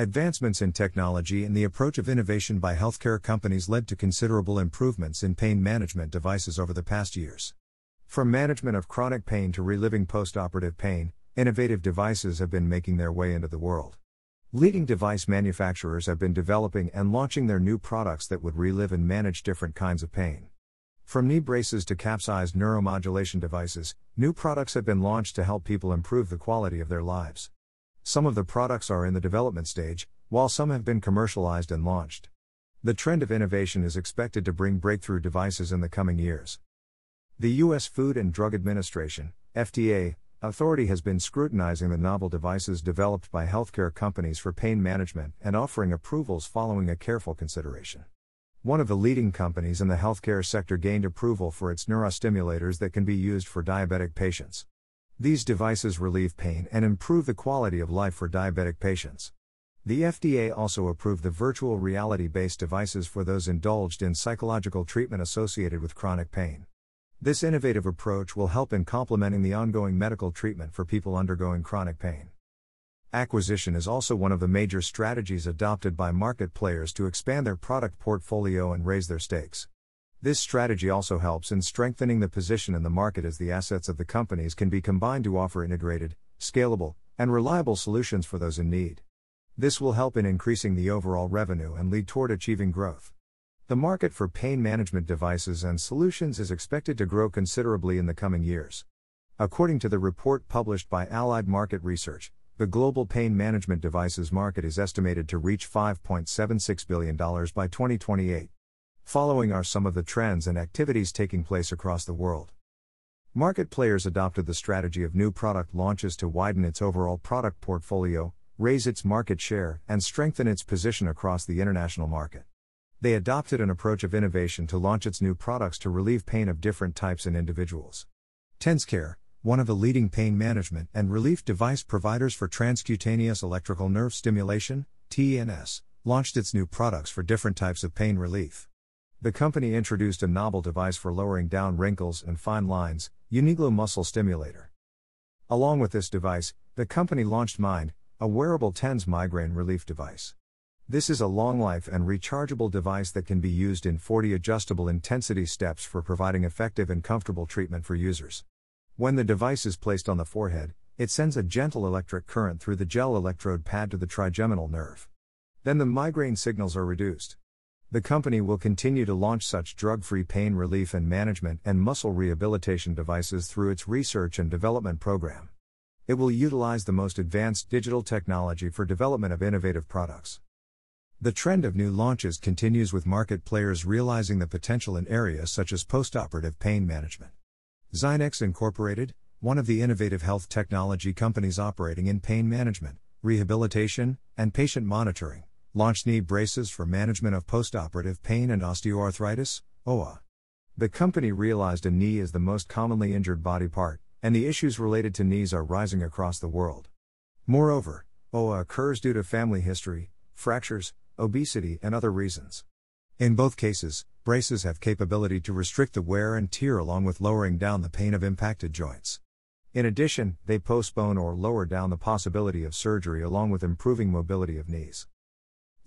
Advancements in technology and the approach of innovation by healthcare companies led to considerable improvements in pain management devices over the past years. From management of chronic pain to reliving postoperative pain, innovative devices have been making their way into the world. Leading device manufacturers have been developing and launching their new products that would relive and manage different kinds of pain. From knee braces to capsized neuromodulation devices, new products have been launched to help people improve the quality of their lives. Some of the products are in the development stage, while some have been commercialized and launched. The trend of innovation is expected to bring breakthrough devices in the coming years. The U.S. Food and Drug Administration, FDA, authority has been scrutinizing the novel devices developed by healthcare companies for pain management and offering approvals following a careful consideration. One of the leading companies in the healthcare sector gained approval for its neurostimulators that can be used for diabetic patients. These devices relieve pain and improve the quality of life for diabetic patients. The FDA also approved the virtual reality based devices for those indulged in psychological treatment associated with chronic pain. This innovative approach will help in complementing the ongoing medical treatment for people undergoing chronic pain. Acquisition is also one of the major strategies adopted by market players to expand their product portfolio and raise their stakes. This strategy also helps in strengthening the position in the market as the assets of the companies can be combined to offer integrated, scalable, and reliable solutions for those in need. This will help in increasing the overall revenue and lead toward achieving growth. The market for pain management devices and solutions is expected to grow considerably in the coming years. According to the report published by Allied Market Research, the global pain management devices market is estimated to reach $5.76 billion by 2028. Following are some of the trends and activities taking place across the world. Market players adopted the strategy of new product launches to widen its overall product portfolio, raise its market share, and strengthen its position across the international market. They adopted an approach of innovation to launch its new products to relieve pain of different types in individuals. TensCare, one of the leading pain management and relief device providers for transcutaneous electrical nerve stimulation, TENS, launched its new products for different types of pain relief. The company introduced a novel device for lowering down wrinkles and fine lines, Uniglo Muscle Stimulator. Along with this device, the company launched Mind, a wearable TENS migraine relief device. This is a long life and rechargeable device that can be used in 40 adjustable intensity steps for providing effective and comfortable treatment for users. When the device is placed on the forehead, it sends a gentle electric current through the gel electrode pad to the trigeminal nerve. Then the migraine signals are reduced. The company will continue to launch such drug free pain relief and management and muscle rehabilitation devices through its research and development program. It will utilize the most advanced digital technology for development of innovative products. The trend of new launches continues with market players realizing the potential in areas such as postoperative pain management. Zynex Incorporated, one of the innovative health technology companies operating in pain management, rehabilitation, and patient monitoring, launched knee braces for management of postoperative pain and osteoarthritis, OA. The company realized a knee is the most commonly injured body part, and the issues related to knees are rising across the world. Moreover, OA occurs due to family history, fractures, obesity, and other reasons. In both cases, braces have capability to restrict the wear and tear along with lowering down the pain of impacted joints. In addition, they postpone or lower down the possibility of surgery along with improving mobility of knees.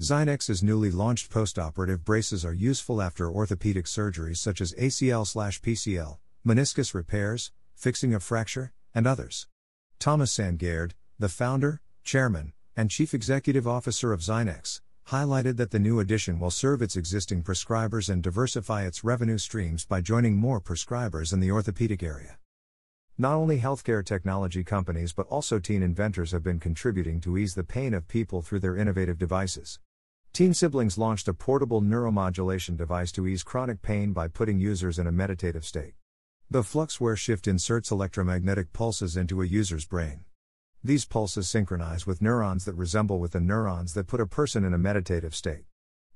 Zynex's newly launched postoperative braces are useful after orthopedic surgeries such as ACL/PCL, meniscus repairs, fixing a fracture, and others. Thomas Sandgaard, the founder, chairman, and chief executive officer of Zynex, highlighted that the new addition will serve its existing prescribers and diversify its revenue streams by joining more prescribers in the orthopedic area. Not only healthcare technology companies but also teen inventors have been contributing to ease the pain of people through their innovative devices. Teen Siblings launched a portable neuromodulation device to ease chronic pain by putting users in a meditative state. The FluxWare Shift inserts electromagnetic pulses into a user's brain. These pulses synchronize with neurons that resemble with the neurons that put a person in a meditative state.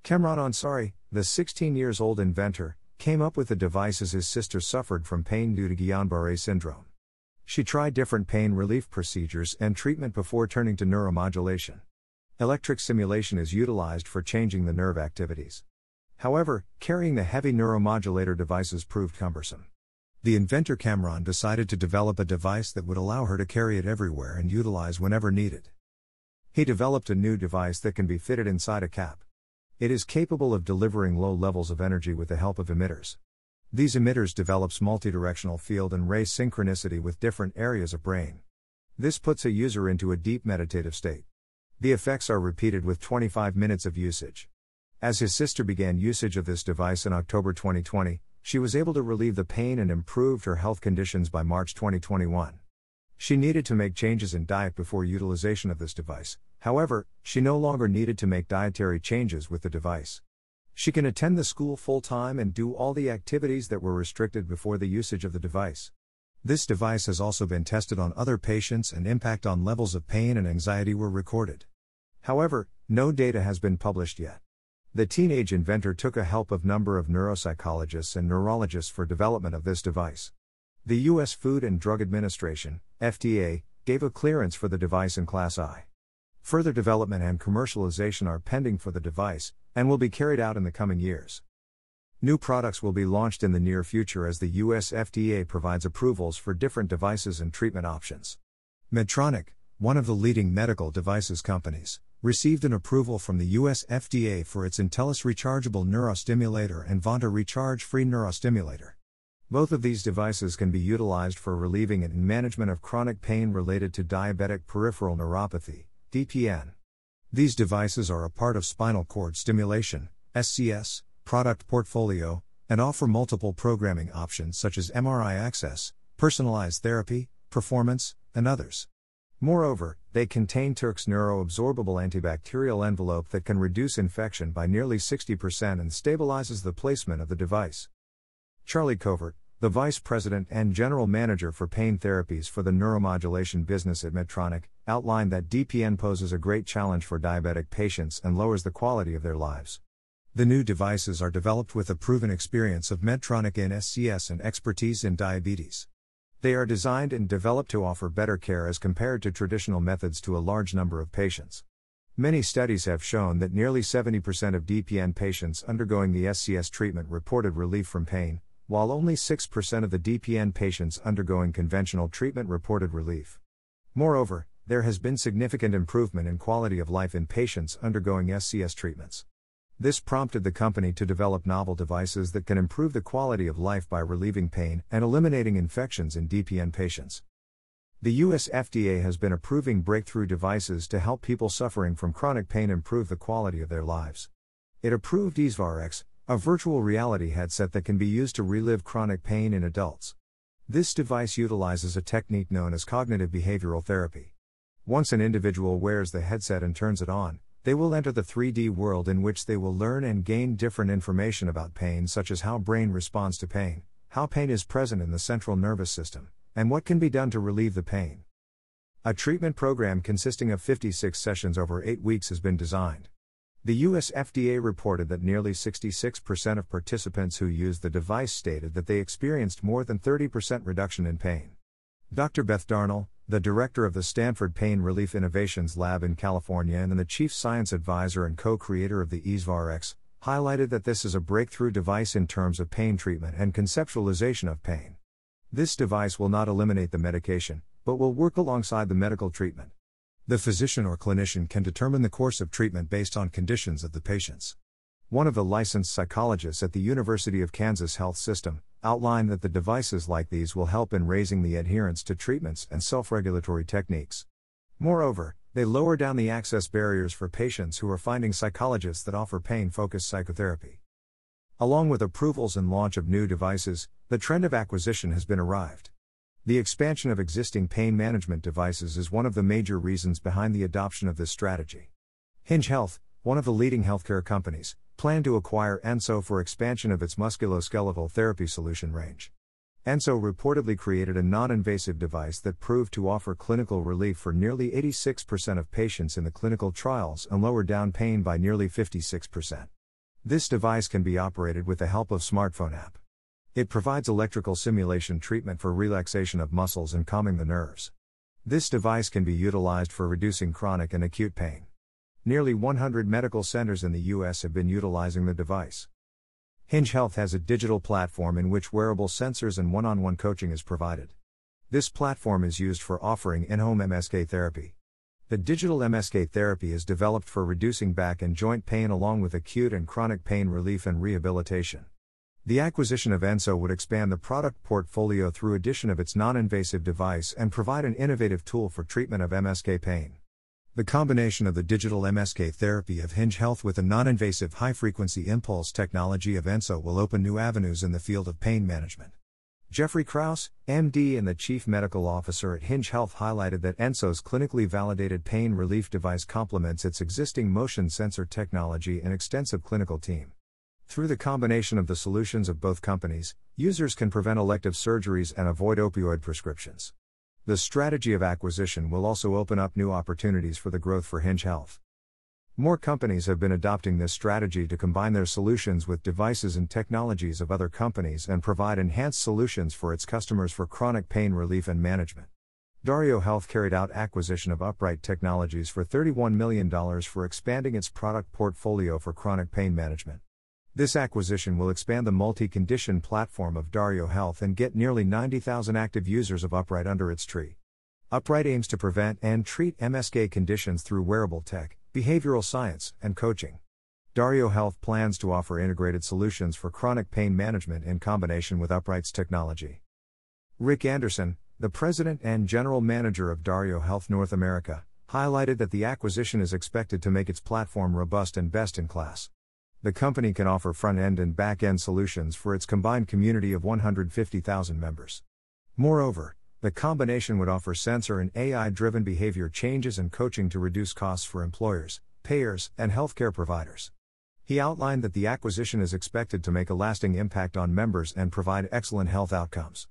Kemran Ansari, the 16 years old inventor, came up with the device as his sister suffered from pain due to Guillain Barre syndrome. She tried different pain relief procedures and treatment before turning to neuromodulation. Electric stimulation is utilized for changing the nerve activities. However, carrying the heavy neuromodulator devices proved cumbersome. The inventor Cameron decided to develop a device that would allow her to carry it everywhere and utilize whenever needed. He developed a new device that can be fitted inside a cap. It is capable of delivering low levels of energy with the help of emitters. These emitters develops multidirectional field and ray synchronicity with different areas of brain. This puts a user into a deep meditative state. The effects are repeated with 25 minutes of usage. As his sister began usage of this device in October 2020, she was able to relieve the pain and improved her health conditions by March 2021. She needed to make changes in diet before utilization of this device, however, she no longer needed to make dietary changes with the device. She can attend the school full time and do all the activities that were restricted before the usage of the device. This device has also been tested on other patients and impact on levels of pain and anxiety were recorded. However, no data has been published yet. The teenage inventor took a help of number of neuropsychologists and neurologists for development of this device. The US Food and Drug Administration, FDA, gave a clearance for the device in Class I. Further development and commercialization are pending for the device and will be carried out in the coming years. New products will be launched in the near future as the US FDA provides approvals for different devices and treatment options. Medtronic, one of the leading medical devices companies, received an approval from the US FDA for its Intellis rechargeable neurostimulator and Vanta recharge free neurostimulator. Both of these devices can be utilized for relieving and management of chronic pain related to diabetic peripheral neuropathy, DPN. These devices are a part of spinal cord stimulation, SCS, product portfolio, and offer multiple programming options such as MRI access, personalized therapy, performance, and others. Moreover, they contain TYRX neuroabsorbable antibacterial envelope that can reduce infection by nearly 60% and stabilizes the placement of the device. Charlie Covert, the Vice President and General Manager for Pain Therapies for the Neuromodulation business at Medtronic, outlined that DPN poses a great challenge for diabetic patients and lowers the quality of their lives. The new devices are developed with a proven experience of Medtronic in SCS and expertise in diabetes. They are designed and developed to offer better care as compared to traditional methods to a large number of patients. Many studies have shown that nearly 70% of DPN patients undergoing the SCS treatment reported relief from pain, while only 6% of the DPN patients undergoing conventional treatment reported relief. Moreover, there has been significant improvement in quality of life in patients undergoing SCS treatments. This prompted the company to develop novel devices that can improve the quality of life by relieving pain and eliminating infections in DPN patients. The US FDA has been approving breakthrough devices to help people suffering from chronic pain improve the quality of their lives. It approved EaseVRx, a virtual reality headset that can be used to relive chronic pain in adults. This device utilizes a technique known as cognitive behavioral therapy. Once an individual wears the headset and turns it on, they will enter the 3D world in which they will learn and gain different information about pain, such as how brain responds to pain, how pain is present in the central nervous system, and what can be done to relieve the pain. A treatment program consisting of 56 sessions over 8 weeks has been designed. The US FDA reported that nearly 66% of participants who used the device stated that they experienced more than 30% reduction in pain. Dr. Beth Darnall, the director of the Stanford Pain Relief Innovations Lab in California and the chief science advisor and co creator of the EaseVRx, highlighted that this is a breakthrough device in terms of pain treatment and conceptualization of pain. This device will not eliminate the medication, but will work alongside the medical treatment. The physician or clinician can determine the course of treatment based on conditions of the patients. One of the licensed psychologists at the University of Kansas Health System, outline that the devices like these will help in raising the adherence to treatments and self regulatory techniques. Moreover, they lower down the access barriers for patients who are finding psychologists that offer pain focused psychotherapy. Along with approvals and launch of new devices, the trend of acquisition has been arrived. The expansion of existing pain management devices is one of the major reasons behind the adoption of this strategy. Hinge Health, one of the leading healthcare companies, planned to acquire Enso for expansion of its musculoskeletal therapy solution range. Enso reportedly created a non invasive device that proved to offer clinical relief for nearly 86% of patients in the clinical trials and lower down pain by nearly 56%. This device can be operated with the help of smartphone app. It provides electrical simulation treatment for relaxation of muscles and calming the nerves. This device can be utilized for reducing chronic and acute pain. Nearly 100 medical centers in the U.S. have been utilizing the device. Hinge Health has a digital platform in which wearable sensors and one on one coaching is provided. This platform is used for offering in home MSK therapy. The digital MSK therapy is developed for reducing back and joint pain along with acute and chronic pain relief and rehabilitation. The acquisition of Enso would expand the product portfolio through addition of its non-invasive device and provide an innovative tool for treatment of MSK pain. The combination of the digital MSK therapy of Hinge Health with the non-invasive high-frequency impulse technology of Enso will open new avenues in the field of pain management. Jeffrey Krauss, MD and the Chief Medical Officer at Hinge Health highlighted that Enso's clinically validated pain relief device complements its existing motion sensor technology and extensive clinical team. Through the combination of the solutions of both companies, users can prevent elective surgeries and avoid opioid prescriptions. The strategy of acquisition will also open up new opportunities for the growth for Hinge Health. More companies have been adopting this strategy to combine their solutions with devices and technologies of other companies and provide enhanced solutions for its customers for chronic pain relief and management. Dario Health carried out acquisition of Upright Technologies for $31 million for expanding its product portfolio for chronic pain management. This acquisition will expand the multi condition platform of Dario Health and get nearly 90,000 active users of Upright under its tree. Upright aims to prevent and treat MSK conditions through wearable tech, behavioral science, and coaching. Dario Health plans to offer integrated solutions for chronic pain management in combination with Upright's technology. Rick Anderson, the president and general manager of Dario Health North America, highlighted that the acquisition is expected to make its platform robust and best in class the company can offer front end and back end solutions for its combined community of 150,000 members. Moreover, the combination would offer sensor and AI driven behavior changes and coaching to reduce costs for employers, payers, and healthcare providers. He outlined that the acquisition is expected to make a lasting impact on members and provide excellent health outcomes.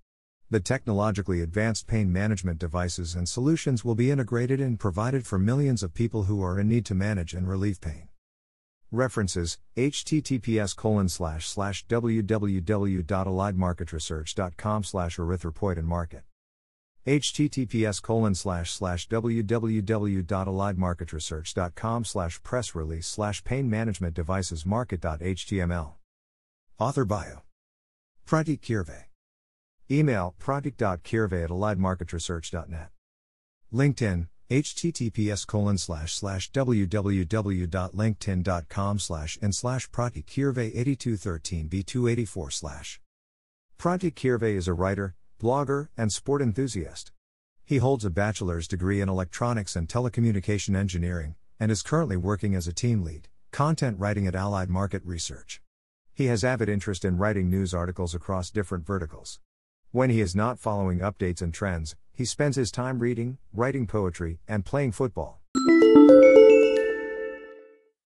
The technologically advanced pain management devices and solutions will be integrated and provided for millions of people who are in need to manage and relieve pain. References https colon slash slash www.alliedmarketresearch.com slash erythropoietin market https colon slash slash www.alliedmarketresearch.com slash press release slash pain management devices market.html author bio. Pratik kirve. Email pratik.kirve at alliedmarketresearch.net linkedin https colon slash slash www.linkedin.com slash and slash pratikirve 8213 b284 slash. Pratik Kirve is a writer, blogger, and sport enthusiast. He holds a bachelor's degree in electronics and telecommunication engineering, and is currently working as a team lead, content writing at Allied Market Research. He has avid interest in writing news articles across different verticals. When he is not following updates and trends, he spends his time reading, writing poetry, and playing football.